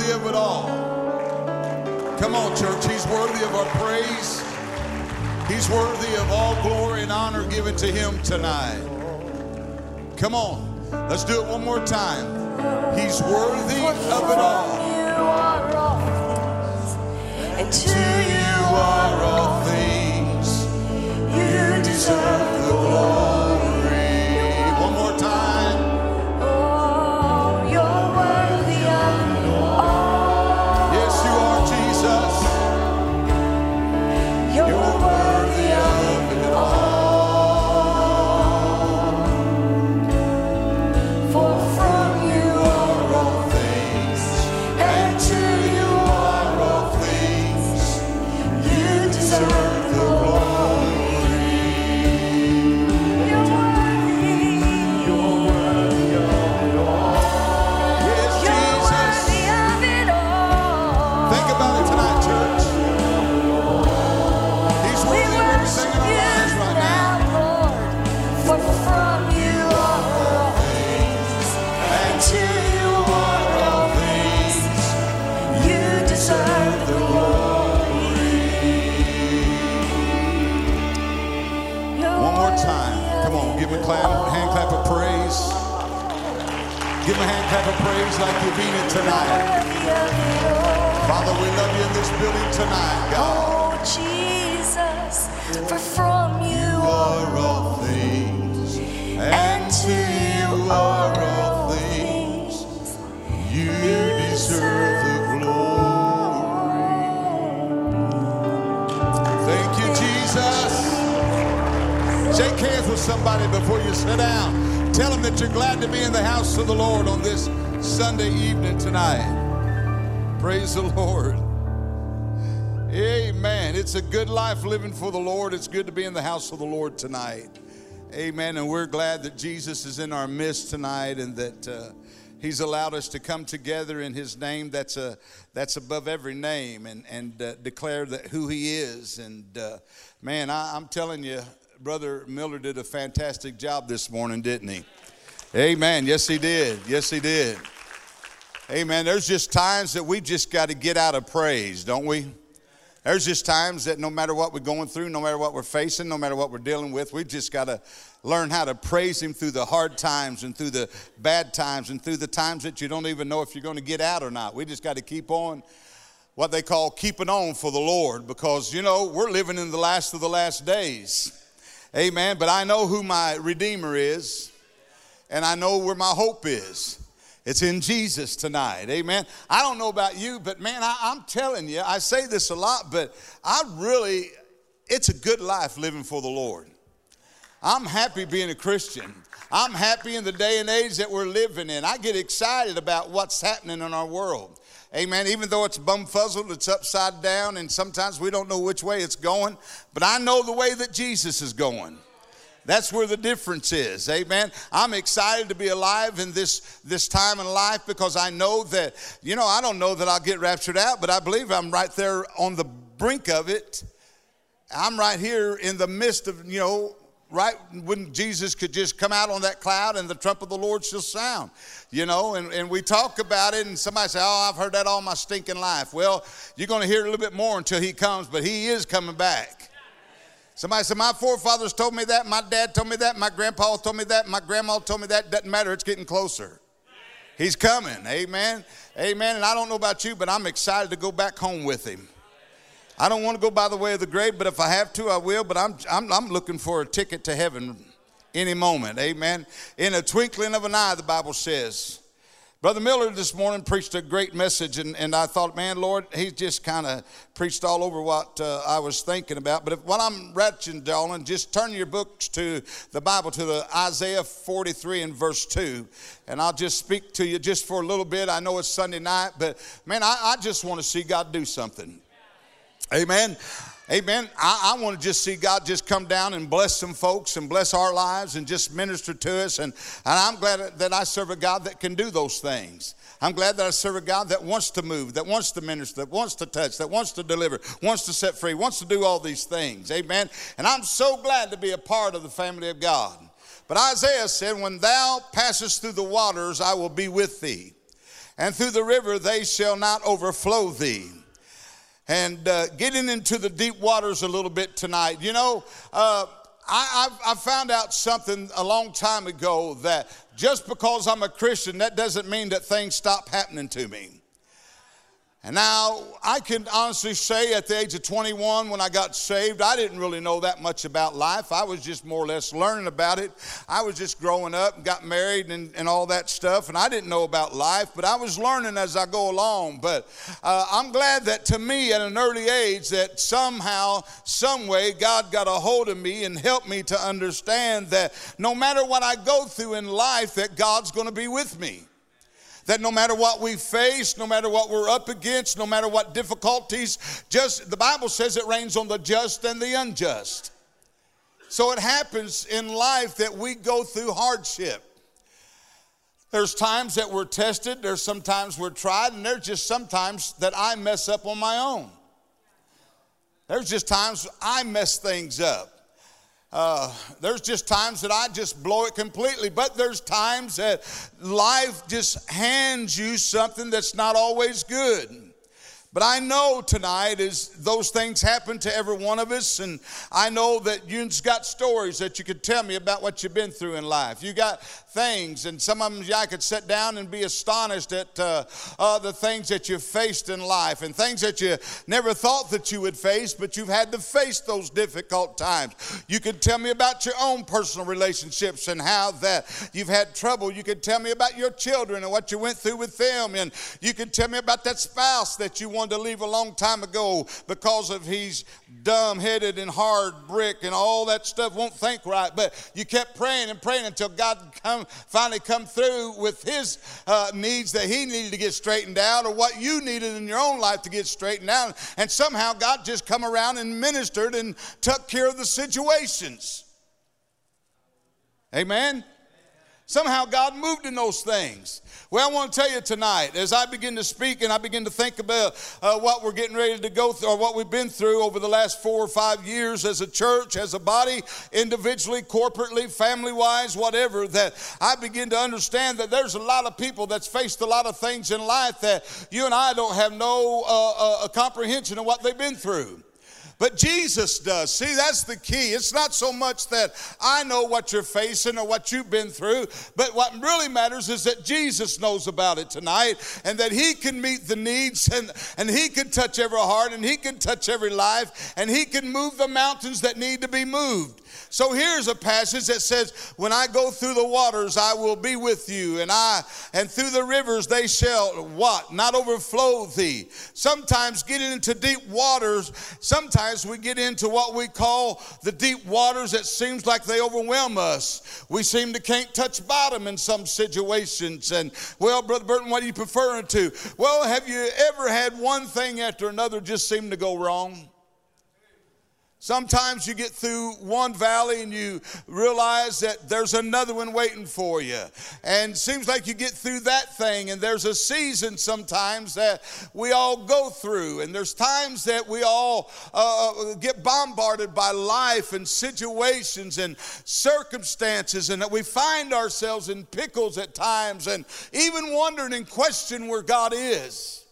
worthy of it all. Come on, church. He's worthy of our praise. He's worthy of all glory and honor given to him tonight. Come on. Let's do it one more time. He's worthy of it all. You are all things, and to you are all things. you deserve Him a of praise like you mean it tonight. Father, we love you in this building tonight, God. Oh, Jesus, for from you are all things, and to you are all things. You deserve the glory. Thank you, Jesus. Shake hands with somebody before you sit down. Tell them that you're glad to be in the house of the Lord on this Sunday evening tonight. Praise the Lord. Amen. It's a good life living for the Lord. It's good to be in the house of the Lord tonight. Amen. And we're glad that Jesus is in our midst tonight and that uh, He's allowed us to come together in His name that's, a, that's above every name and, and uh, declare that who He is. And uh, man, I, I'm telling you, Brother Miller did a fantastic job this morning, didn't he? Amen. Yes, he did. Yes, he did. Amen. There's just times that we've just got to get out of praise, don't we? There's just times that no matter what we're going through, no matter what we're facing, no matter what we're dealing with, we've just got to learn how to praise Him through the hard times and through the bad times and through the times that you don't even know if you're going to get out or not. We just got to keep on what they call keeping on for the Lord because, you know, we're living in the last of the last days. Amen. But I know who my Redeemer is and I know where my hope is. It's in Jesus tonight. Amen. I don't know about you, but man, I, I'm telling you, I say this a lot, but I really, it's a good life living for the Lord. I'm happy being a Christian. I'm happy in the day and age that we're living in. I get excited about what's happening in our world. Amen. Even though it's bumfuzzled, it's upside down, and sometimes we don't know which way it's going, but I know the way that Jesus is going. That's where the difference is. Amen. I'm excited to be alive in this, this time in life because I know that, you know, I don't know that I'll get raptured out, but I believe I'm right there on the brink of it. I'm right here in the midst of, you know, right when Jesus could just come out on that cloud and the trump of the Lord shall sound, you know, and, and we talk about it and somebody say, oh, I've heard that all my stinking life. Well, you're going to hear a little bit more until he comes, but he is coming back. Somebody said, My forefathers told me that, my dad told me that, my grandpa told me that, my grandma told me that. Doesn't matter, it's getting closer. He's coming. Amen. Amen. And I don't know about you, but I'm excited to go back home with him. I don't want to go by the way of the grave, but if I have to, I will. But I'm, I'm, I'm looking for a ticket to heaven any moment. Amen. In a twinkling of an eye, the Bible says. Brother Miller this morning preached a great message, and, and I thought, man, Lord, he just kind of preached all over what uh, I was thinking about. But if, while I'm writing, darling, just turn your books to the Bible, to the Isaiah 43 and verse 2, and I'll just speak to you just for a little bit. I know it's Sunday night, but man, I, I just want to see God do something. Amen. Amen. I, I, want to just see God just come down and bless some folks and bless our lives and just minister to us. And, and I'm glad that I serve a God that can do those things. I'm glad that I serve a God that wants to move, that wants to minister, that wants to touch, that wants to deliver, wants to set free, wants to do all these things. Amen. And I'm so glad to be a part of the family of God. But Isaiah said, When thou passest through the waters, I will be with thee. and through the river they shall not overflow thee. And uh, getting into the deep waters a little bit tonight, you know, uh, I, I've, I found out something a long time ago that just because I'm a Christian, that doesn't mean that things stop happening to me. And now I can honestly say at the age of 21 when I got saved, I didn't really know that much about life. I was just more or less learning about it. I was just growing up and got married and, and all that stuff, and I didn't know about life, but I was learning as I go along. But uh, I'm glad that to me at an early age that somehow, some way, God got a hold of me and helped me to understand that no matter what I go through in life, that God's going to be with me that no matter what we face, no matter what we're up against, no matter what difficulties, just the Bible says it rains on the just and the unjust. So it happens in life that we go through hardship. There's times that we're tested, there's sometimes we're tried, and there's just sometimes that I mess up on my own. There's just times I mess things up. Uh, there's just times that I just blow it completely, but there's times that life just hands you something that's not always good. But I know tonight is those things happen to every one of us, and I know that you've got stories that you could tell me about what you've been through in life. You got things, and some of them yeah, I could sit down and be astonished at uh, uh, the things that you've faced in life, and things that you never thought that you would face, but you've had to face those difficult times. You could tell me about your own personal relationships and how that you've had trouble. You could tell me about your children and what you went through with them, and you could tell me about that spouse that you wanted to leave a long time ago because of he's dumb headed and hard brick and all that stuff, won't think right. But you kept praying and praying until God come, finally come through with his uh, needs that he needed to get straightened out or what you needed in your own life to get straightened out. And somehow God just come around and ministered and took care of the situations. Amen. Somehow God moved in those things. Well, I want to tell you tonight, as I begin to speak and I begin to think about uh, what we're getting ready to go through, or what we've been through over the last four or five years as a church, as a body, individually, corporately, family wise, whatever, that I begin to understand that there's a lot of people that's faced a lot of things in life that you and I don't have no uh, uh, comprehension of what they've been through. But Jesus does. See, that's the key. It's not so much that I know what you're facing or what you've been through, but what really matters is that Jesus knows about it tonight and that He can meet the needs and, and He can touch every heart and He can touch every life and He can move the mountains that need to be moved. So here's a passage that says, When I go through the waters, I will be with you, and I and through the rivers they shall what? Not overflow thee. Sometimes getting into deep waters, sometimes we get into what we call the deep waters that seems like they overwhelm us. We seem to can't touch bottom in some situations. And well, Brother Burton, what are you preferring to? Well, have you ever had one thing after another just seem to go wrong? Sometimes you get through one valley and you realize that there's another one waiting for you. And seems like you get through that thing, and there's a season sometimes that we all go through. And there's times that we all uh, get bombarded by life and situations and circumstances, and that we find ourselves in pickles at times and even wondering and question where God is.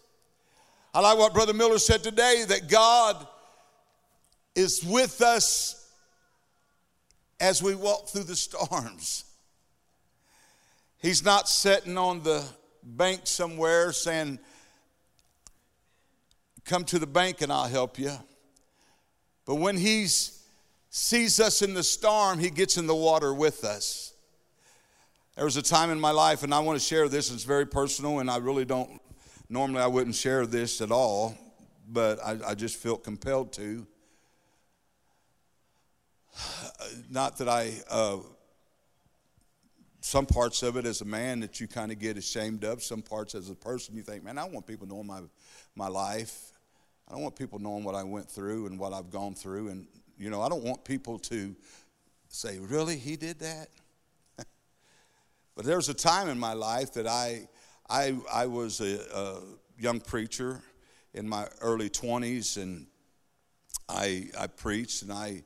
I like what Brother Miller said today that God is with us as we walk through the storms. He's not sitting on the bank somewhere saying, Come to the bank and I'll help you. But when He sees us in the storm, He gets in the water with us. There was a time in my life, and I want to share this, it's very personal, and I really don't, normally I wouldn't share this at all, but I, I just felt compelled to not that I, uh, some parts of it as a man that you kind of get ashamed of, some parts as a person you think, man, I want people knowing my, my life. I don't want people knowing what I went through and what I've gone through. And, you know, I don't want people to say, really, he did that? but there was a time in my life that I, I, I was a, a young preacher in my early 20s and I, I preached and I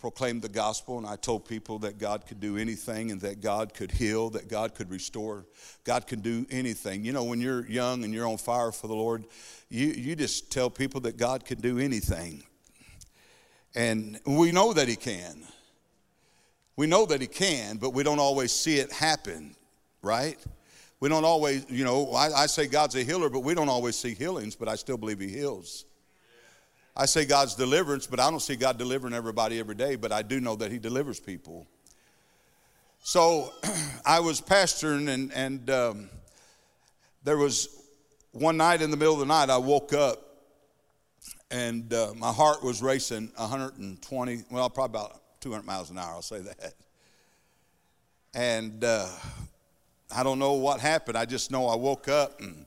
proclaimed the gospel and I told people that God could do anything and that God could heal, that God could restore, God could do anything. You know, when you're young and you're on fire for the Lord, you, you just tell people that God can do anything. And we know that He can. We know that He can, but we don't always see it happen, right? We don't always, you know, I, I say God's a healer, but we don't always see healings, but I still believe He heals. I say God's deliverance, but I don't see God delivering everybody every day, but I do know that He delivers people. So I was pastoring, and, and um, there was one night in the middle of the night, I woke up and uh, my heart was racing 120, well, probably about 200 miles an hour, I'll say that. And uh, I don't know what happened. I just know I woke up and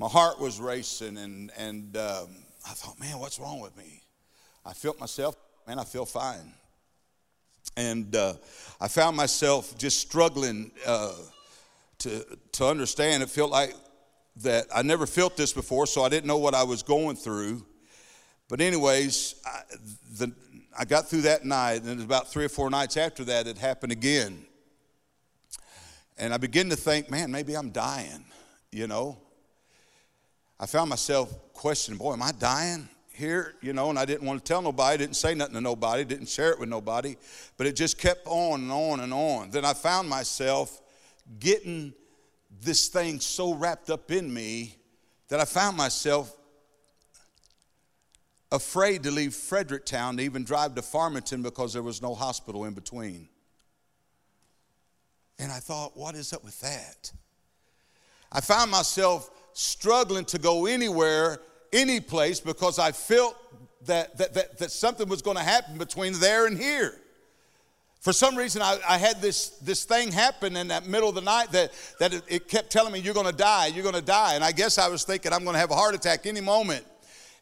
my heart was racing, and, and um, I thought, man, what's wrong with me? I felt myself, man, I feel fine. And uh, I found myself just struggling uh, to, to understand. It felt like that I never felt this before, so I didn't know what I was going through. But, anyways, I, the, I got through that night, and about three or four nights after that, it happened again. And I began to think, man, maybe I'm dying, you know. I found myself questioning, boy, am I dying here? You know, and I didn't want to tell nobody, didn't say nothing to nobody, didn't share it with nobody, but it just kept on and on and on. Then I found myself getting this thing so wrapped up in me that I found myself afraid to leave Fredericktown to even drive to Farmington because there was no hospital in between. And I thought, what is up with that? I found myself struggling to go anywhere, any place, because I felt that, that, that, that something was going to happen between there and here. For some reason, I, I, had this, this thing happen in that middle of the night that, that it, it kept telling me, You're going to die, you're going to die. And I guess I was thinking, I'm going to have a heart attack any moment.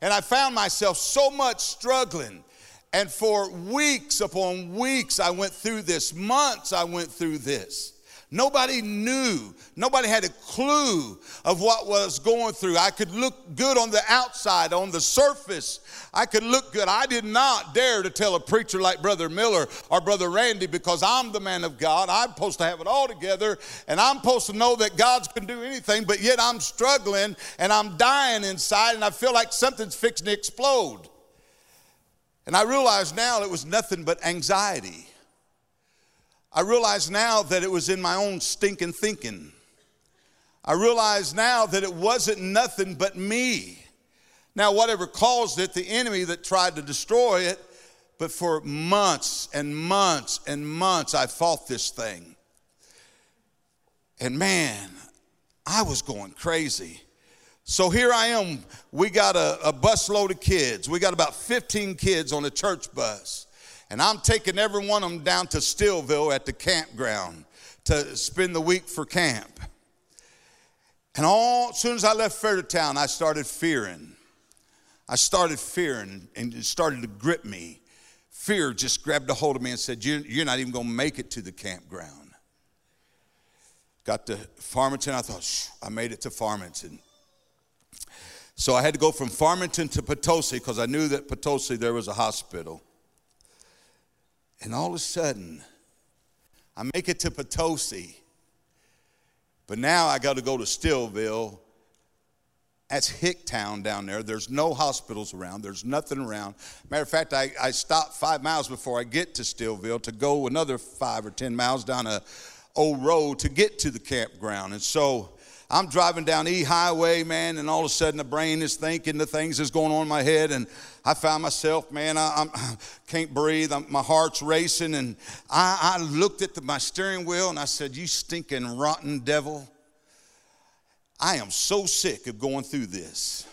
And I found myself so much struggling. And for weeks upon weeks, I went through this, months, I went through this. Nobody knew. Nobody had a clue of what was going through. I could look good on the outside, on the surface. I could look good. I did not dare to tell a preacher like Brother Miller or Brother Randy because I'm the man of God. I'm supposed to have it all together and I'm supposed to know that God can do anything, but yet I'm struggling and I'm dying inside and I feel like something's fixing to explode. And I realize now it was nothing but anxiety. I realize now that it was in my own stinking thinking. I realize now that it wasn't nothing but me. Now, whatever caused it, the enemy that tried to destroy it, but for months and months and months, I fought this thing. And man, I was going crazy. So here I am. We got a, a bus load of kids. We got about 15 kids on a church bus. And I'm taking every one of them down to Steelville at the campground to spend the week for camp. And all as soon as I left Fredericktown, I started fearing. I started fearing, and it started to grip me. Fear just grabbed a hold of me and said, You're not even going to make it to the campground. Got to Farmington. I thought, I made it to Farmington. So I had to go from Farmington to Potosi because I knew that Potosi there was a hospital. And all of a sudden, I make it to Potosi. But now I got to go to Steelville. That's Hicktown down there. There's no hospitals around. There's nothing around. Matter of fact, I, I stop five miles before I get to Steelville to go another five or ten miles down a old road to get to the campground. And so I'm driving down E Highway, man, and all of a sudden the brain is thinking the things that's going on in my head, and I found myself, man, I, I can't breathe. I'm, my heart's racing, and I, I looked at the, my steering wheel and I said, "You stinking rotten devil! I am so sick of going through this."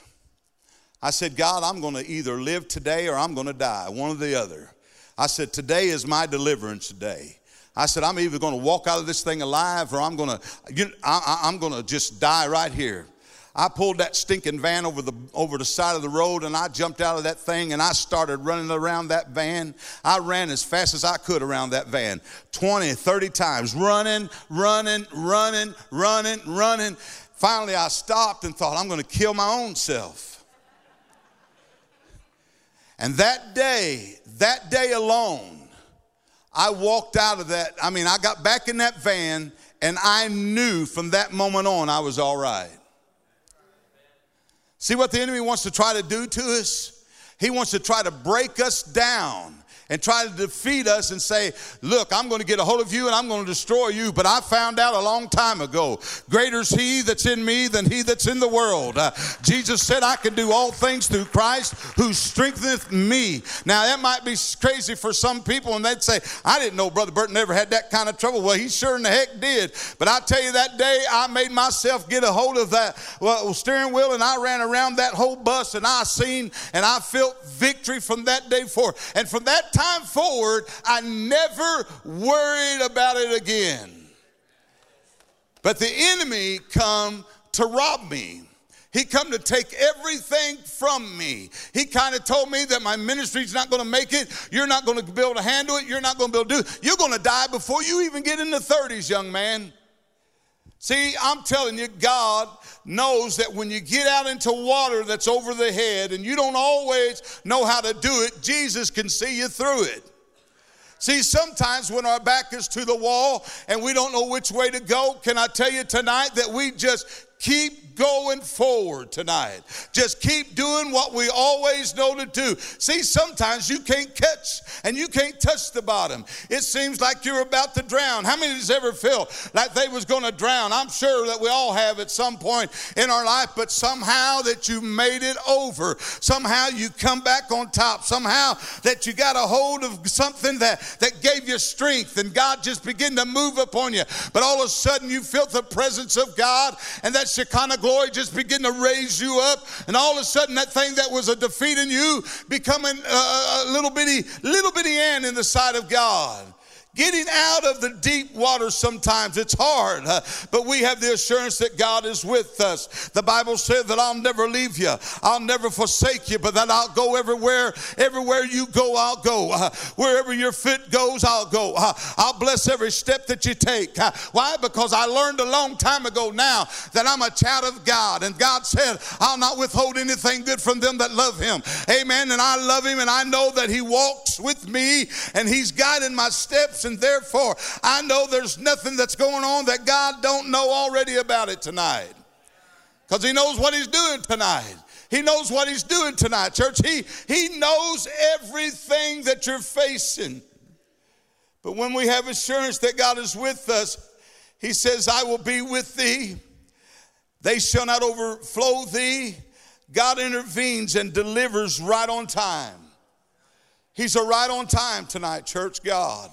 I said, "God, I'm going to either live today or I'm going to die, one or the other." I said, "Today is my deliverance day." I said, I'm either going to walk out of this thing alive or I'm going to, you, I, I'm going to just die right here. I pulled that stinking van over the over the side of the road and I jumped out of that thing and I started running around that van. I ran as fast as I could around that van. 20, 30 times running, running, running, running, running. Finally I stopped and thought I'm going to kill my own self. And that day, that day alone, I walked out of that. I mean, I got back in that van and I knew from that moment on I was all right. See what the enemy wants to try to do to us? He wants to try to break us down and try to defeat us and say, Look, I'm going to get a hold of you and I'm going to destroy you. But I found out a long time ago, greater is he that's in me than he that's in the world. Uh, Jesus said, I can do all things through Christ who strengtheneth me. Now, that might be crazy for some people, and they'd say, I didn't know Brother Burton ever had that kind of trouble. Well, he sure in the heck did. But I tell you, that day I made myself get a hold of that well, steering wheel and I ran around that whole bus and I seen and I felt victory from that day forward. And from that time forward, I never worried about it again. But the enemy come to rob me. He come to take everything from me. He kind of told me that my ministry's not going to make it. You're not going to be able to handle it. You're not going to be able to do it. You're going to die before you even get in the 30s, young man. See, I'm telling you, God knows that when you get out into water that's over the head and you don't always know how to do it, Jesus can see you through it. See, sometimes when our back is to the wall and we don't know which way to go, can I tell you tonight that we just keep going forward tonight. Just keep doing what we always know to do. See, sometimes you can't catch and you can't touch the bottom. It seems like you're about to drown. How many of you ever feel like they was going to drown? I'm sure that we all have at some point in our life, but somehow that you made it over. Somehow you come back on top. Somehow that you got a hold of something that, that gave you strength and God just began to move upon you. But all of a sudden you felt the presence of God and that Shekinah glory just begin to raise you up, and all of a sudden that thing that was a defeat in you becoming a, a little bitty, little bitty ant in the sight of God. Getting out of the deep water sometimes it's hard, but we have the assurance that God is with us. The Bible said that I'll never leave you, I'll never forsake you, but that I'll go everywhere. Everywhere you go, I'll go. Wherever your foot goes, I'll go. I'll bless every step that you take. Why? Because I learned a long time ago now that I'm a child of God, and God said, I'll not withhold anything good from them that love Him. Amen. And I love Him, and I know that He walks with me, and He's guiding my steps and therefore I know there's nothing that's going on that God don't know already about it tonight. Because he knows what he's doing tonight. He knows what he's doing tonight, church. He, he knows everything that you're facing. But when we have assurance that God is with us, he says, I will be with thee. They shall not overflow thee. God intervenes and delivers right on time. He's a right on time tonight, church God.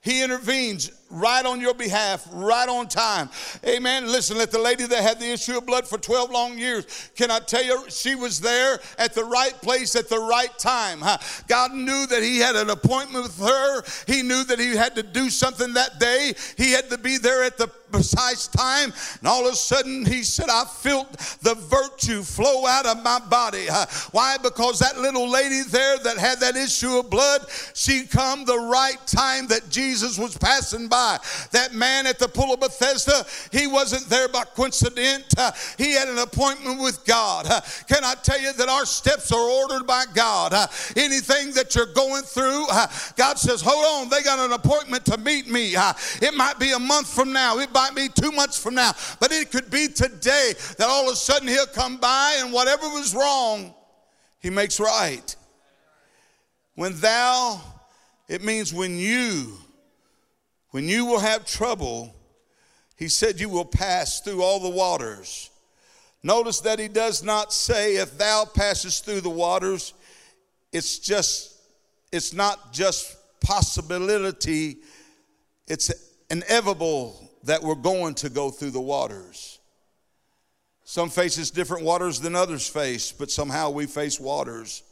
He intervenes right on your behalf, right on time. Amen. Listen, let the lady that had the issue of blood for 12 long years, can I tell you, she was there at the right place at the right time. God knew that He had an appointment with her. He knew that He had to do something that day. He had to be there at the precise time. And all of a sudden, He said, I felt the virtue flow out of my body. Why? Because that little lady there that had that issue of blood, she come the right time that Jesus was passing by by. That man at the pool of Bethesda, he wasn't there by coincidence. Uh, he had an appointment with God. Uh, can I tell you that our steps are ordered by God? Uh, anything that you're going through, uh, God says, hold on, they got an appointment to meet me. Uh, it might be a month from now, it might be two months from now, but it could be today that all of a sudden he'll come by and whatever was wrong, he makes right. When thou, it means when you when you will have trouble, he said, You will pass through all the waters. Notice that he does not say, If thou passest through the waters, it's just, it's not just possibility, it's inevitable that we're going to go through the waters. Some faces different waters than others face, but somehow we face waters.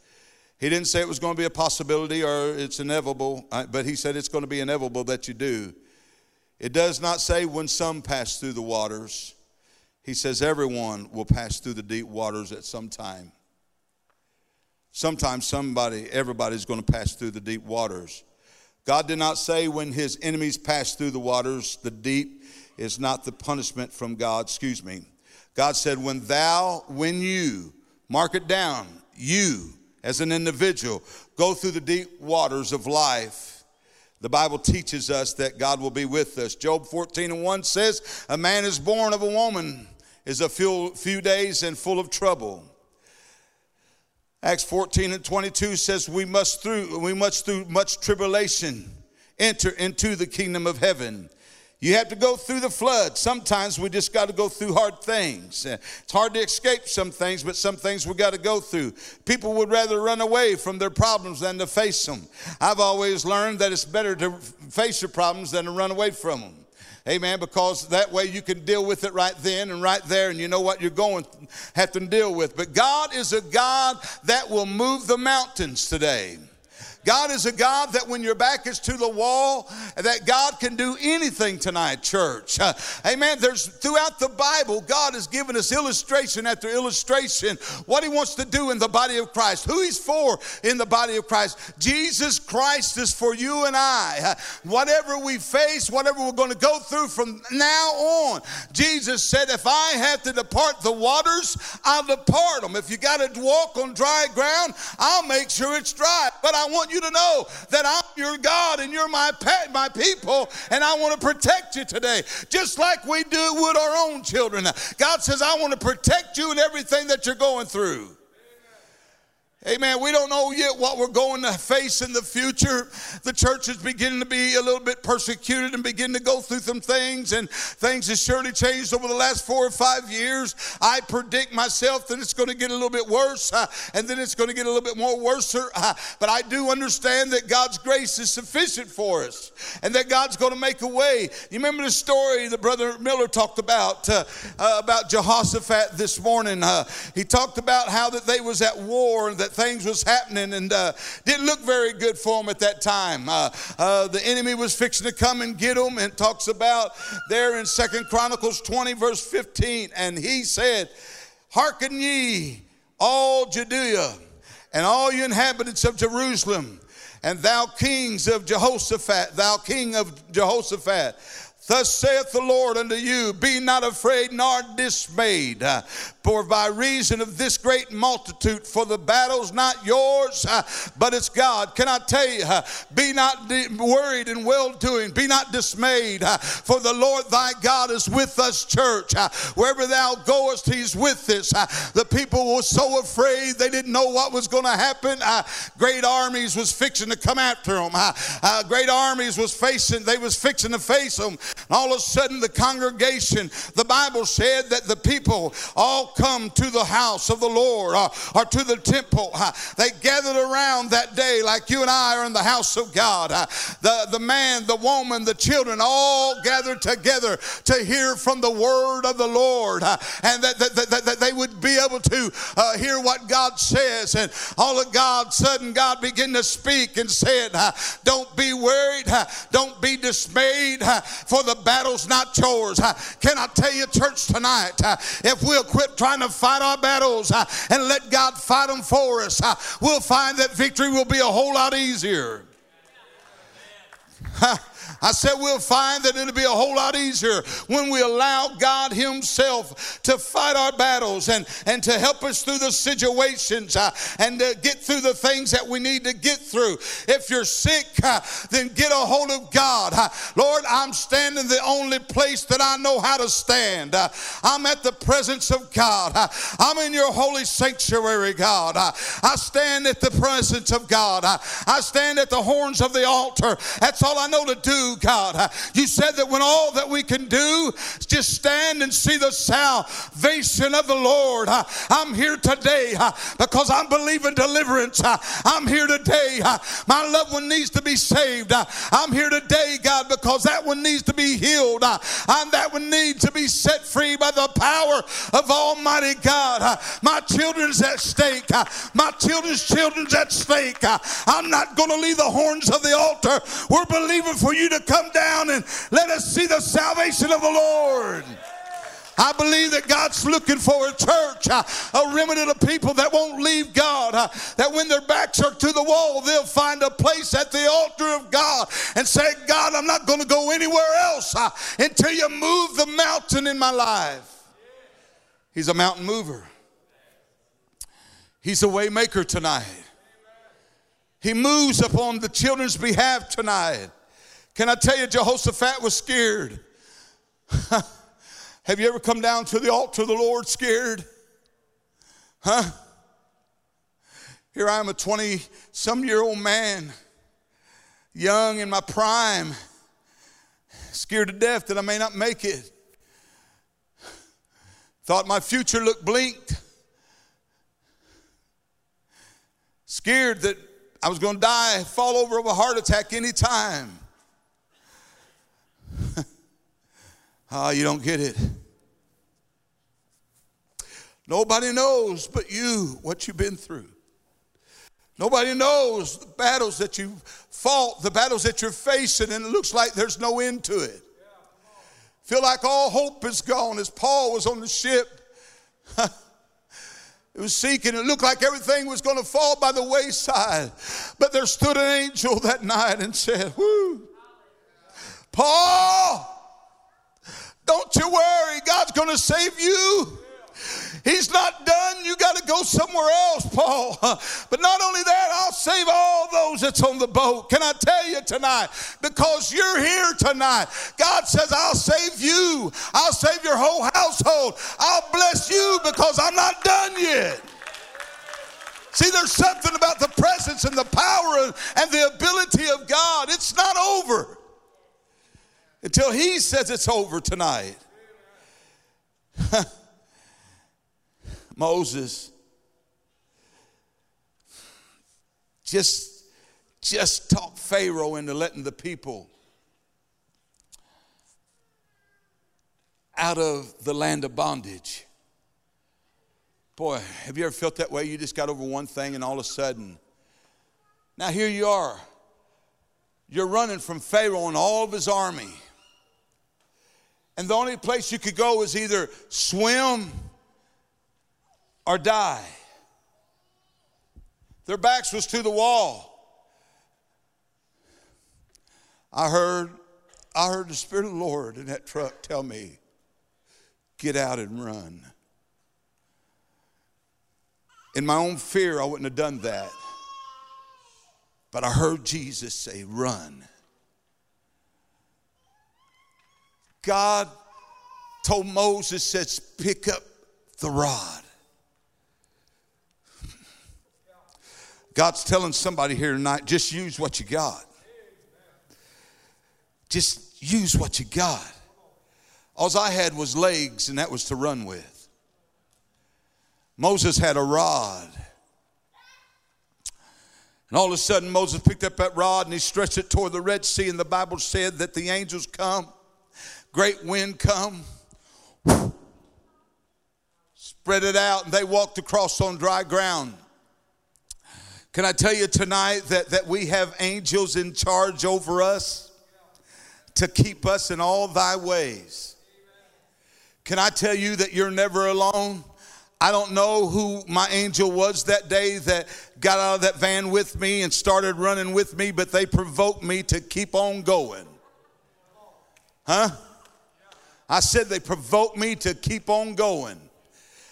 He didn't say it was going to be a possibility or it's inevitable, but he said it's going to be inevitable that you do. It does not say when some pass through the waters. He says everyone will pass through the deep waters at some time. Sometimes somebody, everybody's going to pass through the deep waters. God did not say when his enemies pass through the waters, the deep is not the punishment from God. Excuse me. God said, when thou, when you, mark it down, you as an individual go through the deep waters of life, The Bible teaches us that God will be with us. Job 14 and 1 says, A man is born of a woman, is a few, few days and full of trouble. Acts 14 and 22 says, We must through we must through much tribulation enter into the kingdom of heaven. You have to go through the flood. Sometimes we just got to go through hard things. Uh, it's hard to escape some things, but some things we got to go through. People would rather run away from their problems than to face them. I've always learned that it's better to face your problems than to run away from them. Amen. Because that way you can deal with it right then and right there, and you know what you're going have to deal with. But God is a God that will move the mountains today. God is a God that when your back is to the wall, that God can do anything tonight, church. Uh, amen. There's throughout the Bible, God has given us illustration after illustration what He wants to do in the body of Christ, who He's for in the body of Christ. Jesus Christ is for you and I. Uh, whatever we face, whatever we're going to go through from now on, Jesus said, If I have to depart the waters, I'll depart them. If you got to walk on dry ground, I'll make sure it's dry. But I want you to know that I'm your God and you're my my people, and I want to protect you today, just like we do with our own children. God says, I want to protect you in everything that you're going through. Amen. We don't know yet what we're going to face in the future. The church is beginning to be a little bit persecuted and begin to go through some things, and things have surely changed over the last four or five years. I predict myself that it's going to get a little bit worse, uh, and then it's going to get a little bit more worse. Uh, but I do understand that God's grace is sufficient for us, and that God's going to make a way. You remember the story that Brother Miller talked about uh, uh about Jehoshaphat this morning? Uh, he talked about how that they was at war and that things was happening and uh, didn't look very good for them at that time. Uh, uh, the enemy was fixing to come and get them and talks about there in Second Chronicles 20 verse 15. And he said, hearken ye all Judea and all you inhabitants of Jerusalem and thou kings of Jehoshaphat, thou king of Jehoshaphat, Thus saith the Lord unto you, Be not afraid nor dismayed, uh, for by reason of this great multitude, for the battle's not yours, uh, but it's God. Can I tell you, uh, be not worried and well doing, be not dismayed, for the Lord thy God is with us, church. Wherever thou goest, he's with us. The people were so afraid they didn't know what was going to happen. Great armies was fixing to come after them. Great armies was facing, they was fixing to face them. And all of a sudden, the congregation, the Bible said that the people all come to the house of the Lord or, uh, or to the temple. Uh, they gathered around that day like you and I are in the house of God. Uh, the, the man, the woman, the children all gathered together to hear from the word of the Lord and that, that, that, that, they would be able to hear what God says. And all of God, sudden God began to speak and said, Don't be worried, don't be dismayed, for the battle's not yours. Uh, can I tell you, church, tonight, uh, if we'll quit trying to fight our battles uh, and let God fight them for us, we'll find that victory will be a whole lot easier. I said we'll find that it'll be a whole lot easier when we allow God Himself to fight our battles and, and to help us through the situations uh, and to get through the things that we need to get through. If you're sick, uh, then get a hold of God. Uh, Lord, I'm standing the only place that I know how to stand. Uh, I'm at the presence of God. Uh, I'm in your holy sanctuary, God. Uh, I stand at the presence of God. I stand at the horns of the altar. That's all I know to do God. You said that when all that we can do is just stand and see the salvation of the Lord. I'm here today uh, because I'm believing deliverance. Uh, I'm here today. Uh, my loved one needs to be saved. I'm here today, God, because that one needs to be healed. And that one needs to be set free by the power of Almighty God. My children's at stake. My children's children's at stake. I'm not going to leave the horns of the altar. We're believing for you to to come down and let us see the salvation of the Lord. I believe that God's looking for a church, a remnant of people that won't leave God, uh, that when their backs are to the wall, they'll find a place at the altar of God and say, God, I'm not going to go anywhere else uh, until you move the mountain in my life. He's a mountain mover. He's a waymaker tonight. He moves upon the children's behalf tonight. Can I tell you, Jehoshaphat was scared? Have you ever come down to the altar of the Lord scared? Huh? Here I am, a 20 some year old man, young in my prime, scared to death that I may not make it. Thought my future looked blinked. Scared that I was going to die, fall over of a heart attack anytime. Ah, oh, you don't get it. Nobody knows but you what you've been through. Nobody knows the battles that you've fought, the battles that you're facing, and it looks like there's no end to it. Feel like all hope is gone as Paul was on the ship. it was seeking, it looked like everything was going to fall by the wayside. But there stood an angel that night and said, Whoo, Paul, don't you worry, God's going to save you. He's not done. You got to go somewhere else, Paul. But not only that, I'll save all those that's on the boat. Can I tell you tonight? Because you're here tonight. God says, I'll save you. I'll save your whole household. I'll bless you because I'm not done yet. See, there's something about the presence and the power and the ability of God. It's not over until He says it's over tonight. Moses just just talked Pharaoh into letting the people out of the land of bondage. Boy, have you ever felt that way? You just got over one thing and all of a sudden, now here you are. You're running from Pharaoh and all of his army. And the only place you could go was either swim or die. Their backs was to the wall. I heard, I heard the Spirit of the Lord in that truck tell me, get out and run. In my own fear, I wouldn't have done that. But I heard Jesus say, run. God told Moses, says, pick up the rod. God's telling somebody here tonight just use what you got. Just use what you got. All I had was legs, and that was to run with. Moses had a rod. And all of a sudden, Moses picked up that rod and he stretched it toward the Red Sea. And the Bible said that the angels come, great wind come, spread it out, and they walked across on dry ground. Can I tell you tonight that, that we have angels in charge over us to keep us in all thy ways? Can I tell you that you're never alone? I don't know who my angel was that day that got out of that van with me and started running with me, but they provoked me to keep on going. Huh? I said they provoked me to keep on going.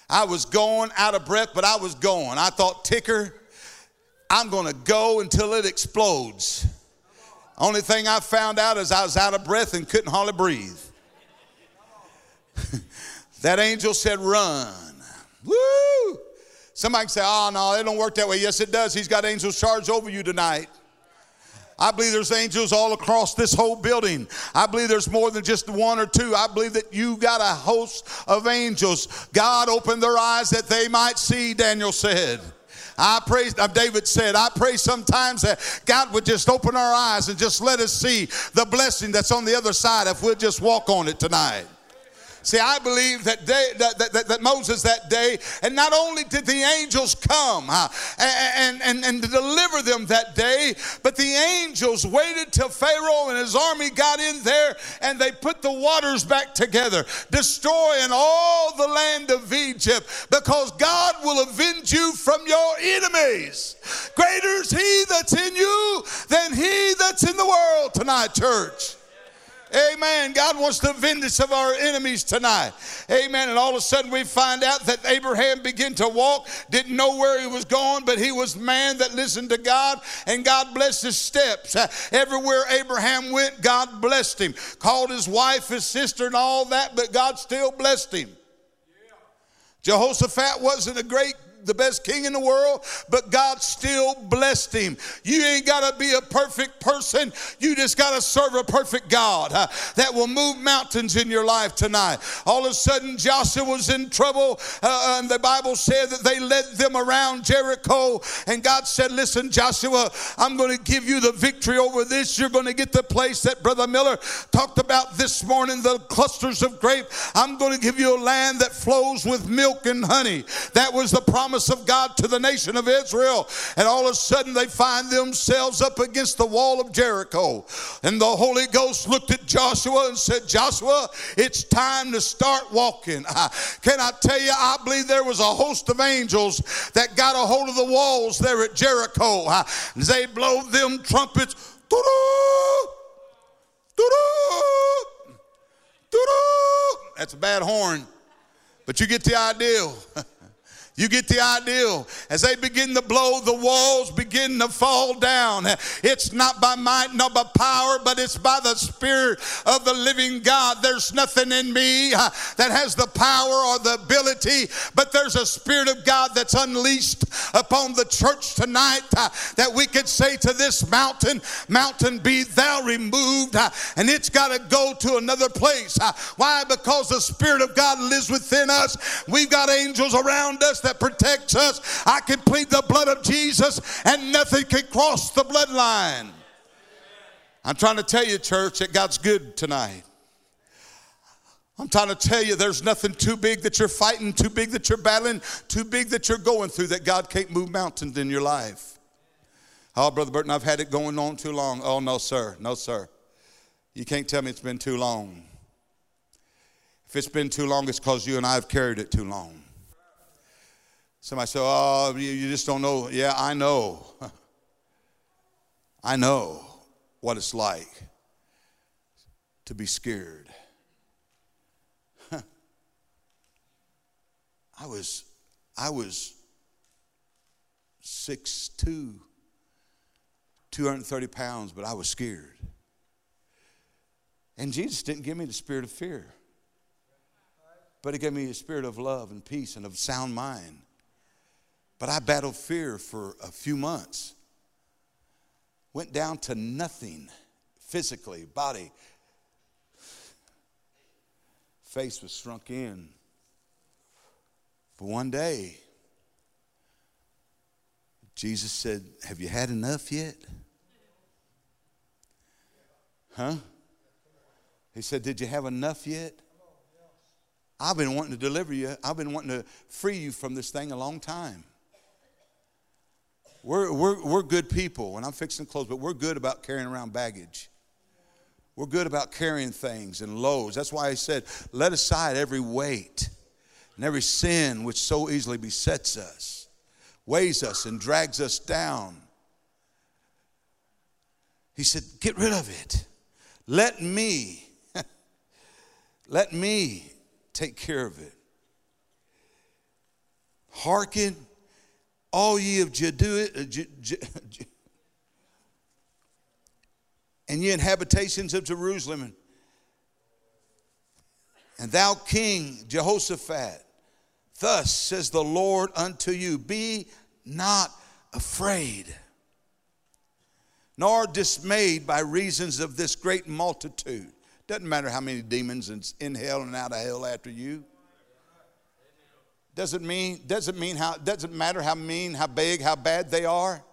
I was going out of breath, but I was going. I thought, ticker, I'm going to go until it explodes. Only thing I found out is I was out of breath and couldn't hardly breathe. that angel said, Run. Woo! Somebody can say, Oh, no, it don't work that way. Yes, it does. He's got angels charged over you tonight. I believe there's angels all across this whole building. I believe there's more than just one or two. I believe that you got a host of angels. God opened their eyes that they might see, Daniel said. I pray, uh, David said, I pray sometimes that God would just open our eyes and just let us see the blessing that's on the other side if we'll just walk on it tonight. See, I believe that, that, that, that, Moses that day, and not only did the angels come uh, and, and, and deliver them that day, but the angels waited till Pharaoh and his army got in there and they put the waters back together, destroying all the land of Egypt because God will avenge you from your enemies. Greater is he that's in you than he that's in the world tonight, church. Amen. God wants the vengeance of our enemies tonight. Amen. And all of a sudden we find out that Abraham began to walk, didn't know where he was going, but he was man that listened to God, and God blessed his steps. Uh, everywhere Abraham went, God blessed him. Called his wife, his sister, and all that, but God still blessed him. Jehoshaphat wasn't a great the best king in the world, but God still blessed him. You ain't got to be a perfect person. You just got to serve a perfect God uh, that will move mountains in your life tonight. All of a sudden, Joshua was in trouble, uh, and the Bible said that they led them around Jericho, and God said, Listen, Joshua, I'm going to give you the victory over this. You're going to get the place that Brother Miller talked about this morning, the clusters of grape. I'm going to give you a land that flows with milk and honey. That was the promise promise of God to the nation of Israel. And all of a sudden they find themselves up against the wall of Jericho. And the Holy Ghost looked at Joshua and said, Joshua, it's time to start walking. Can I tell you, I believe there was a host of angels that got a hold of the walls there at Jericho. They blow them trumpets. That's a bad horn, but you get the idea. You get the idea. As they begin to blow, the walls begin to fall down. It's not by might, nor by power, but it's by the Spirit of the living God. There's nothing in me uh, that has the power or the ability, but there's a Spirit of God that's unleashed upon the church tonight uh, that we could say to this mountain, Mountain, be thou removed, uh, and it's got to go to another place. Why? Because the Spirit of God lives within us. We've got angels around us that protects us. I can plead the blood of Jesus and nothing can cross the bloodline. I'm trying to tell you, church, that God's good tonight. I'm trying to tell you there's nothing too big that you're fighting, too big that you're battling, too big that you're going through that God can't move mountains in your life. Oh, Brother Burton, I've had it going on too long. Oh, no, sir. No, sir. You can't tell me it's been too long. If it's been too long, it's because you and I have carried it too long. Somebody said, Oh, you just don't know. Yeah, I know. I know what it's like to be scared. I was, I was 6'2, 230 pounds, but I was scared. And Jesus didn't give me the spirit of fear, but He gave me a spirit of love and peace and of sound mind. But I battled fear for a few months. Went down to nothing physically, body. Face was shrunk in. But one day, Jesus said, Have you had enough yet? Huh? He said, Did you have enough yet? I've been wanting to deliver you. I've been wanting to free you from this thing a long time. We're, we're, we're good people, and I'm fixing clothes, but we're good about carrying around baggage. We're good about carrying things and loads. That's why I said, let aside every weight and every sin which so easily besets us, weighs us, and drags us down. He said, get rid of it. Let me, let me take care of it. Hearken all ye of Judea, uh, and ye inhabitations of Jerusalem, and thou King Jehoshaphat, thus says the Lord unto you, Be not afraid, nor dismayed by reasons of this great multitude. Doesn't matter how many demons in hell and out of hell after you. Doesn't mean doesn't mean how doesn't matter how mean, how big, how bad they are.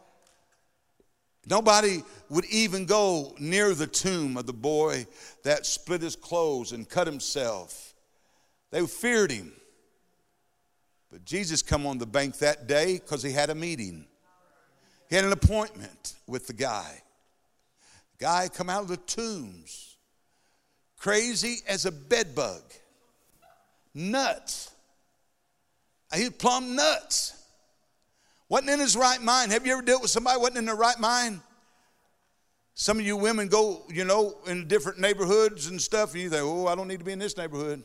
Nobody would even go near the tomb of the boy that split his clothes and cut himself. They feared him. But Jesus come on the bank that day because he had a meeting. He had an appointment with the guy. The guy come out of the tombs, crazy as a bedbug, nuts. He was plumb nuts. Wasn't in his right mind. Have you ever dealt with somebody wasn't in their right mind? Some of you women go, you know, in different neighborhoods and stuff, and you think, oh, I don't need to be in this neighborhood.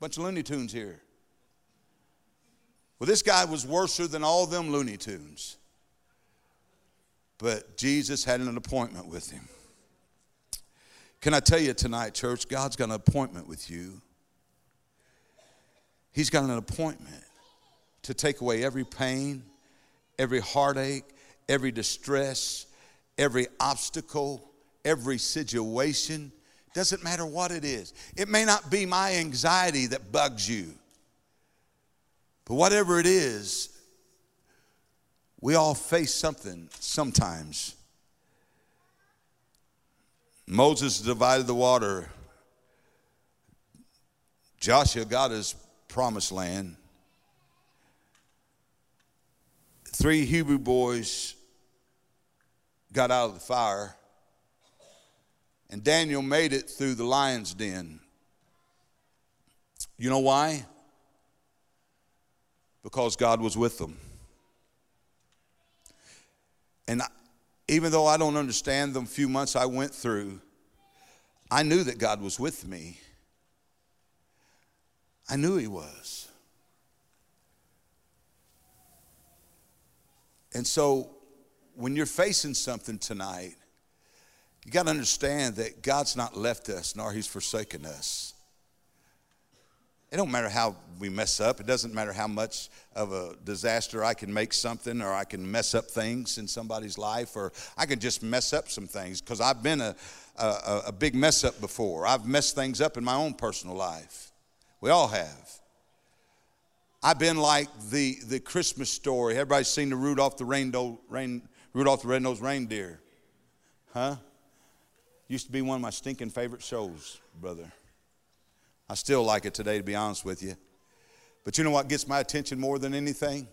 Bunch of Looney Tunes here. Well, this guy was worser than all them Looney Tunes. But Jesus had an appointment with him. Can I tell you tonight, church, God's got an appointment with you. He's got an appointment to take away every pain, every heartache, every distress, every obstacle, every situation. Doesn't matter what it is. It may not be my anxiety that bugs you, but whatever it is, we all face something sometimes. Moses divided the water. Joshua got his promised land. Three Hebrew boys got out of the fire, and Daniel made it through the lion's den. You know why? Because God was with them. And even though I don't understand the few months I went through, I knew that God was with me. I knew He was. And so when you're facing something tonight, you got to understand that God's not left us, nor He's forsaken us. It don't matter how we mess up. It doesn't matter how much of a disaster I can make something, or I can mess up things in somebody's life, or I can just mess up some things because I've been a, a, a big mess up before. I've messed things up in my own personal life. We all have. I've been like the, the Christmas story. Everybody's seen the Rudolph the Rain, Rudolph the Red-Nosed Reindeer. Huh? Used to be one of my stinking favorite shows, brother. I still like it today, to be honest with you. But you know what gets my attention more than anything?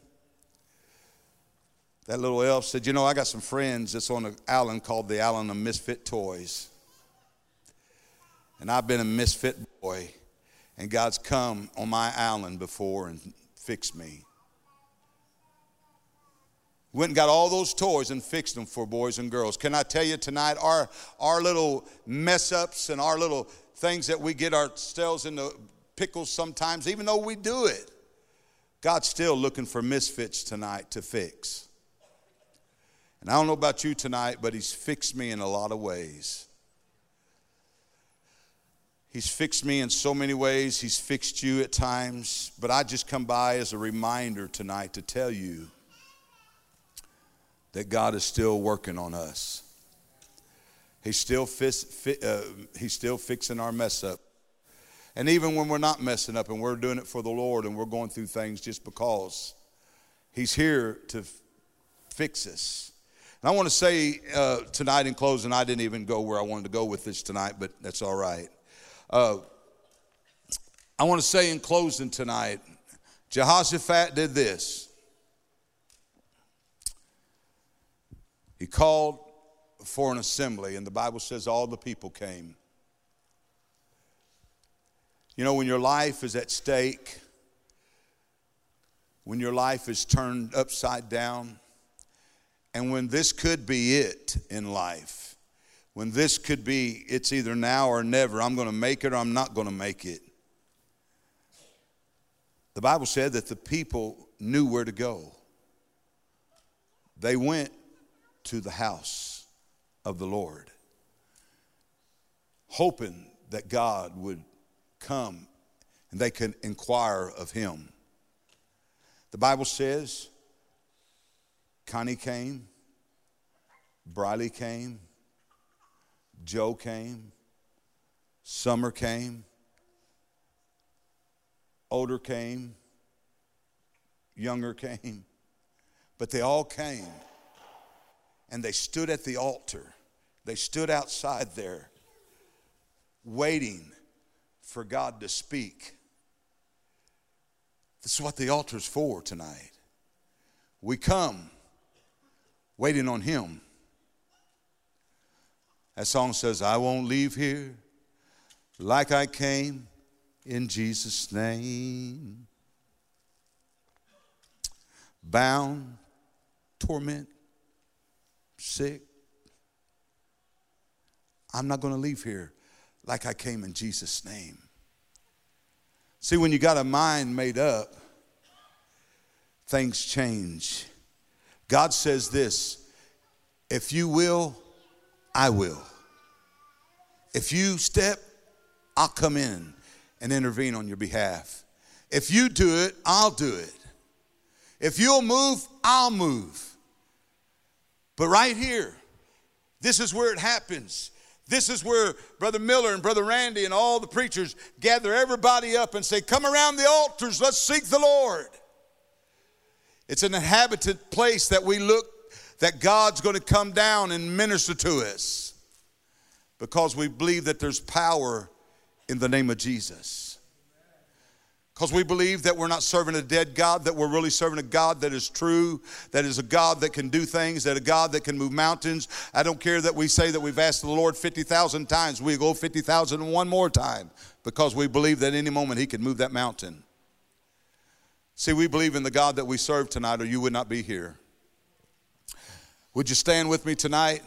That little elf said, You know, I got some friends that's on an island called the Island of Misfit Toys. And I've been a misfit boy, and God's come on my island before and fixed me. Went and got all those toys and fixed them for boys and girls. Can I tell you tonight, our, our little mess ups and our little things that we get ourselves into pickles sometimes, even though we do it, God's still looking for misfits tonight to fix. And I don't know about you tonight, but He's fixed me in a lot of ways. He's fixed me in so many ways. He's fixed you at times. But I just come by as a reminder tonight to tell you that God is still working on us. He's still, fi- uh, he's still fixing our mess up. And even when we're not messing up and we're doing it for the Lord and we're going through things just because, He's here to f- fix us. And I want to say uh, tonight in closing, I didn't even go where I wanted to go with this tonight, but that's all right. Uh, I want to say in closing tonight, Jehoshaphat did this. He called for an assembly, and the Bible says all the people came. You know, when your life is at stake, when your life is turned upside down, and when this could be it in life, when this could be, it's either now or never, I'm going to make it or I'm not going to make it. The Bible said that the people knew where to go. They went to the house of the Lord, hoping that God would come and they could inquire of him. The Bible says Connie came, Briley came, Joe came, Summer came, older came, younger came, but they all came and they stood at the altar. They stood outside there waiting for God to speak. This is what the altar's for tonight. We come waiting on Him. That song says, I won't leave here like I came in Jesus' name. Bound, torment, sick, I'm not going to leave here like I came in Jesus' name. See, when you got a mind made up, things change. God says this if you will, I will. If you step, I'll come in and intervene on your behalf. If you do it, I'll do it. If you'll move, I'll move. But right here, this is where it happens. This is where Brother Miller and Brother Randy and all the preachers gather everybody up and say, Come around the altars, let's seek the Lord. It's an inhabited place that we look that God's going to come down and minister to us because we believe that there's power in the name of Jesus. Because we believe that we're not serving a dead God, that we're really serving a God that is true, that is a God that can do things, that a God that can move mountains. I don't care that we say that we've asked the Lord 50,000 times. We go 50,000 one more time because we believe that any moment He can move that mountain. See, we believe in the God that we serve tonight, or you would not be here. Would you stand with me tonight?